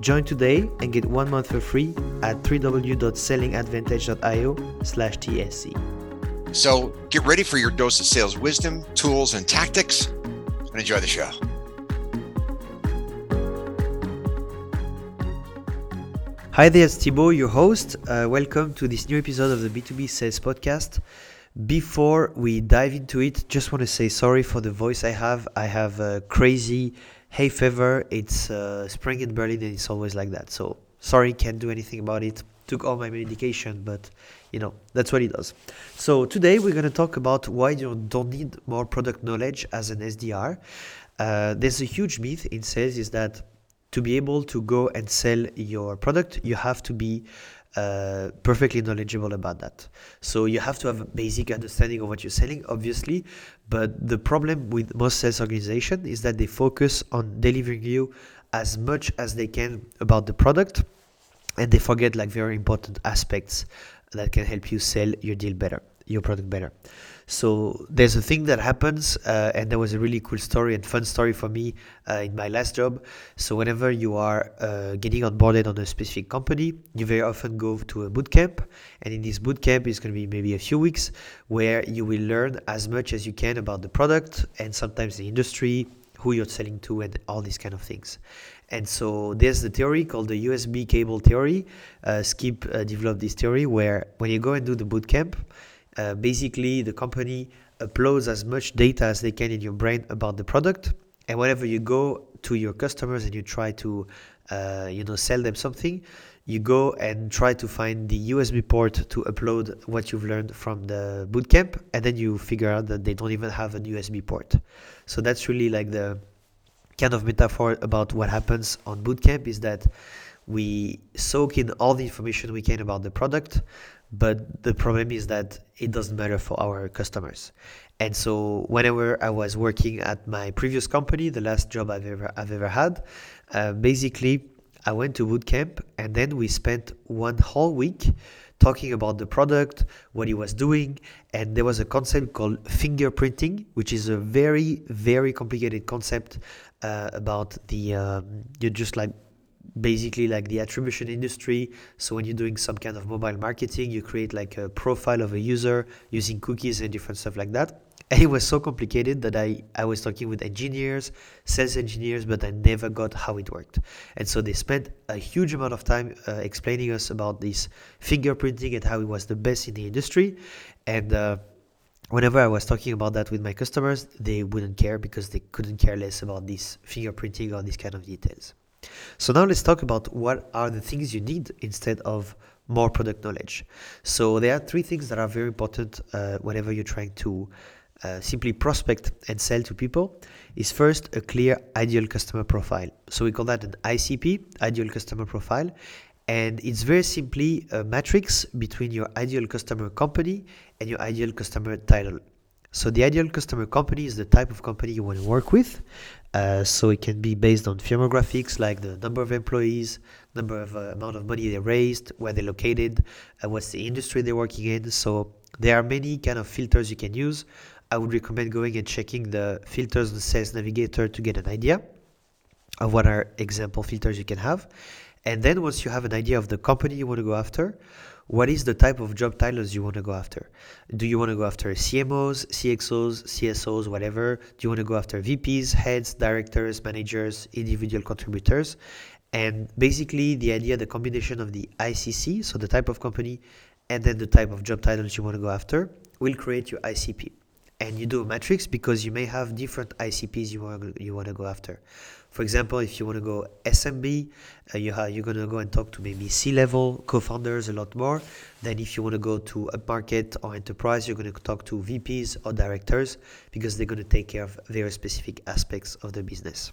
Join today and get one month for free at www.sellingadvantage.io slash TSC. So get ready for your dose of sales wisdom, tools, and tactics, and enjoy the show. Hi there, it's Thibaut, your host. Uh, welcome to this new episode of the B2B Sales Podcast. Before we dive into it, just want to say sorry for the voice I have. I have a crazy hay fever. It's uh, spring in Berlin and it's always like that. So sorry, can't do anything about it. Took all my medication, but you know, that's what it does. So today we're going to talk about why you don't need more product knowledge as an SDR. Uh, there's a huge myth in sales is that to be able to go and sell your product, you have to be uh, perfectly knowledgeable about that. So you have to have a basic understanding of what you're selling, obviously. But the problem with most sales organizations is that they focus on delivering you as much as they can about the product, and they forget like very important aspects that can help you sell your deal better, your product better. So there's a thing that happens, uh, and there was a really cool story and fun story for me uh, in my last job. So whenever you are uh, getting onboarded on a specific company, you very often go to a boot camp, and in this boot camp is going to be maybe a few weeks where you will learn as much as you can about the product and sometimes the industry, who you're selling to, and all these kind of things. And so there's the theory called the USB cable theory. Uh, Skip uh, developed this theory where when you go and do the boot camp, uh, basically the company uploads as much data as they can in your brain about the product. And whenever you go to your customers and you try to uh, you know sell them something you go and try to find the usb port to upload what you've learned from the bootcamp and then you figure out that they don't even have a usb port. So that's really like the kind of metaphor about what happens on bootcamp is that we soak in all the information we can about the product but the problem is that it doesn't matter for our customers. And so whenever i was working at my previous company the last job i've ever i've ever had uh, basically i went to bootcamp and then we spent one whole week talking about the product what he was doing and there was a concept called fingerprinting which is a very very complicated concept uh, about the um, you just like basically like the attribution industry. So when you're doing some kind of mobile marketing, you create like a profile of a user using cookies and different stuff like that. And it was so complicated that I, I was talking with engineers, sales engineers, but I never got how it worked. And so they spent a huge amount of time uh, explaining us about this fingerprinting and how it was the best in the industry. And uh, whenever I was talking about that with my customers, they wouldn't care because they couldn't care less about this fingerprinting or these kind of details. So now let's talk about what are the things you need instead of more product knowledge. So there are three things that are very important uh, whenever you're trying to uh, simply prospect and sell to people is first a clear ideal customer profile. So we call that an ICP, ideal customer profile. And it's very simply a matrix between your ideal customer company and your ideal customer title. So the ideal customer company is the type of company you want to work with. Uh, so it can be based on firmographics like the number of employees, number of uh, amount of money they raised, where they're located, uh, what's the industry they're working in. So there are many kind of filters you can use. I would recommend going and checking the filters the Sales Navigator to get an idea of what are example filters you can have. And then once you have an idea of the company you want to go after, what is the type of job titles you want to go after? Do you want to go after CMOs, CXOs, CSOs, whatever? Do you want to go after VPs, heads, directors, managers, individual contributors? And basically, the idea, the combination of the ICC, so the type of company, and then the type of job titles you want to go after will create your ICP. And you do a matrix because you may have different ICPs you want you want to go after. For example, if you want to go SMB, uh, you going to go and talk to maybe C-level co-founders a lot more. Then if you want to go to a market or enterprise, you're going to talk to VPs or directors because they're going to take care of very specific aspects of the business.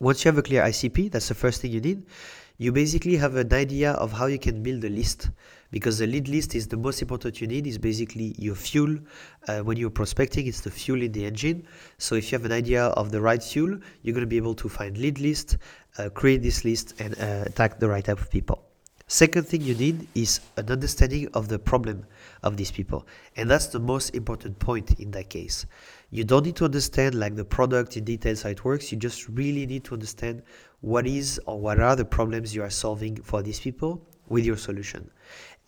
Once you have a clear ICP, that's the first thing you need. You basically have an idea of how you can build a list because the lead list is the most important you need is basically your fuel. Uh, when you're prospecting it's the fuel in the engine. So if you have an idea of the right fuel you're going to be able to find lead list uh, create this list and uh, attack the right type of people. Second thing you need is an understanding of the problem of these people and that's the most important point in that case. You don't need to understand like the product in details how it works. You just really need to understand what is or what are the problems you are solving for these people with your solution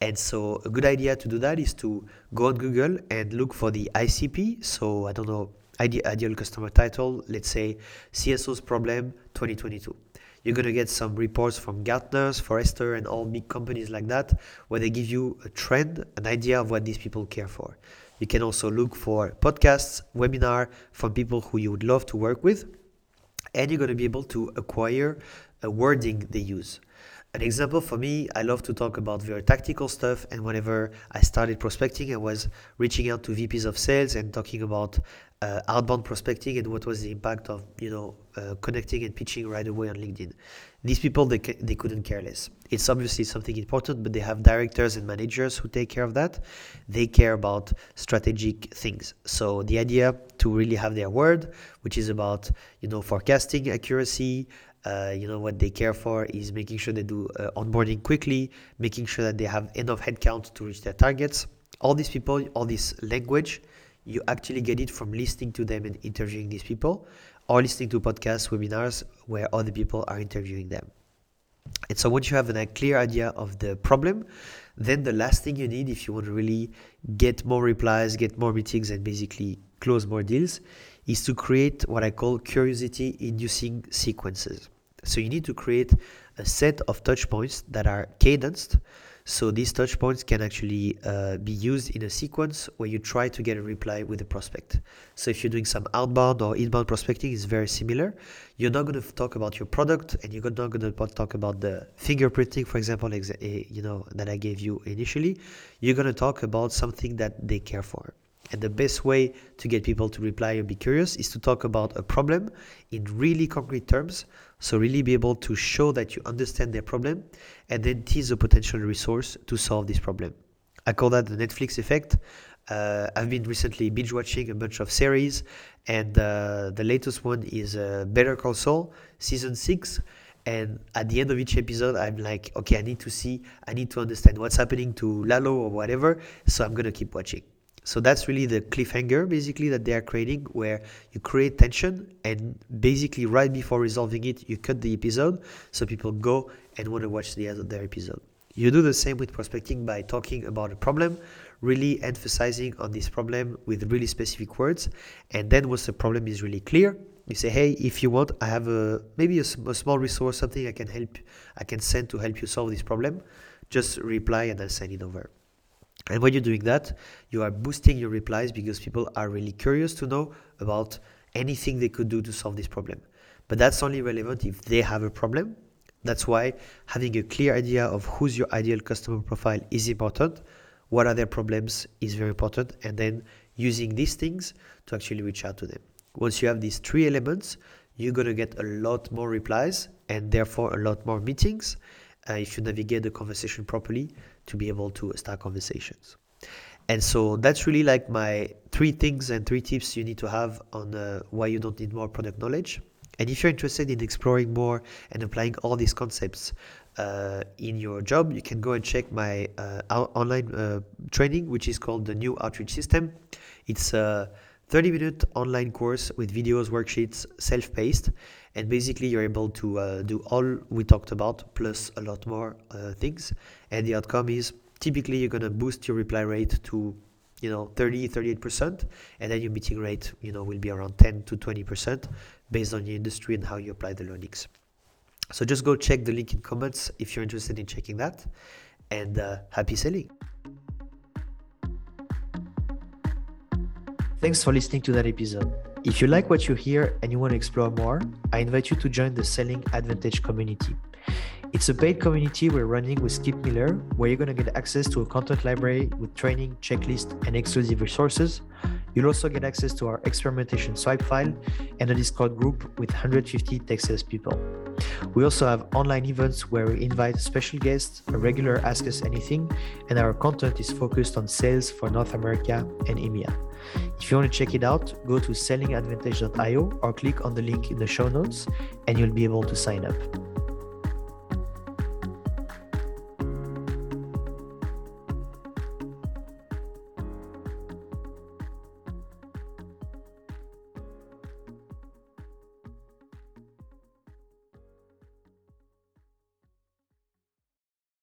and so a good idea to do that is to go on Google and look for the ICP. So I don't know, ideal customer title, let's say CSO's problem 2022. You're going to get some reports from Gartner's, Forrester, and all big companies like that, where they give you a trend, an idea of what these people care for. You can also look for podcasts, webinar from people who you would love to work with, and you're going to be able to acquire a wording they use. An example for me, I love to talk about very tactical stuff. And whenever I started prospecting, I was reaching out to VPs of sales and talking about uh, outbound prospecting and what was the impact of you know uh, connecting and pitching right away on LinkedIn. These people they they couldn't care less. It's obviously something important, but they have directors and managers who take care of that. They care about strategic things. So the idea to really have their word, which is about you know forecasting accuracy, uh, you know what they care for is making sure they do uh, onboarding quickly making sure that they have enough headcount to reach their targets. All these people all this language you actually get it from listening to them and interviewing these people or listening to podcasts webinars where other people are interviewing them. And so once you have a clear idea of the problem then the last thing you need if you want to really get more replies get more meetings and basically close more deals is to create what i call curiosity inducing sequences so you need to create a set of touch points that are cadenced. So these touch points can actually uh, be used in a sequence where you try to get a reply with a prospect. So if you're doing some outbound or inbound prospecting, it's very similar. You're not going to talk about your product, and you're not going to talk about the fingerprinting, for example, eh, you know that I gave you initially. You're going to talk about something that they care for. And the best way to get people to reply or be curious is to talk about a problem in really concrete terms. So, really be able to show that you understand their problem and then tease a potential resource to solve this problem. I call that the Netflix effect. Uh, I've been recently binge watching a bunch of series, and uh, the latest one is uh, Better Call Saul, season six. And at the end of each episode, I'm like, okay, I need to see, I need to understand what's happening to Lalo or whatever. So I'm gonna keep watching. So that's really the cliffhanger basically that they are creating where you create tension and basically right before resolving it, you cut the episode so people go and want to watch the other episode. You do the same with prospecting by talking about a problem, really emphasizing on this problem with really specific words. And then once the problem is really clear, you say, hey, if you want, I have a maybe a, a small resource, something I can help, I can send to help you solve this problem. Just reply and I'll send it over. And when you're doing that, you are boosting your replies because people are really curious to know about anything they could do to solve this problem. But that's only relevant if they have a problem. That's why having a clear idea of who's your ideal customer profile is important. What are their problems is very important. And then using these things to actually reach out to them. Once you have these three elements, you're going to get a lot more replies and therefore a lot more meetings uh, if you navigate the conversation properly to be able to start conversations. And so that's really like my three things and three tips you need to have on uh, why you don't need more product knowledge. And if you're interested in exploring more and applying all these concepts uh, in your job, you can go and check my uh, online uh, training, which is called the New Outreach System. It's a 30 minute online course with videos, worksheets, self paced. And basically, you're able to uh, do all we talked about plus a lot more uh, things. And the outcome is typically you're going to boost your reply rate to you know 30 38% and then your meeting rate you know will be around 10 to 20% based on your industry and how you apply the learnings so just go check the link in comments if you're interested in checking that and uh, happy selling Thanks for listening to that episode. If you like what you hear and you want to explore more, I invite you to join the Selling Advantage community. It's a paid community we're running with Skip Miller, where you're going to get access to a content library with training, checklist, and exclusive resources. You'll also get access to our experimentation swipe file and a Discord group with 150 Texas people. We also have online events where we invite special guests, a regular Ask Us Anything, and our content is focused on sales for North America and EMEA. If you want to check it out, go to sellingadvantage.io or click on the link in the show notes and you'll be able to sign up.